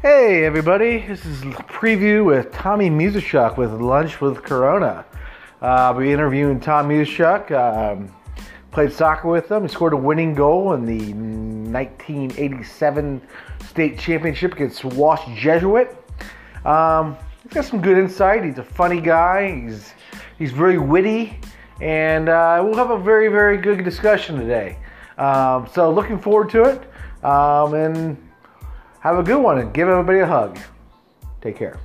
Hey everybody, this is preview with Tommy Musishuk with Lunch with Corona. Uh, I'll be interviewing Tom Musishuk. Um, played soccer with him. He scored a winning goal in the 1987 state championship against Walsh Jesuit. Um, he's got some good insight. He's a funny guy. He's he's very witty, and uh, we'll have a very very good discussion today. Um, so looking forward to it, um, and have a good one and give everybody a hug. Take care.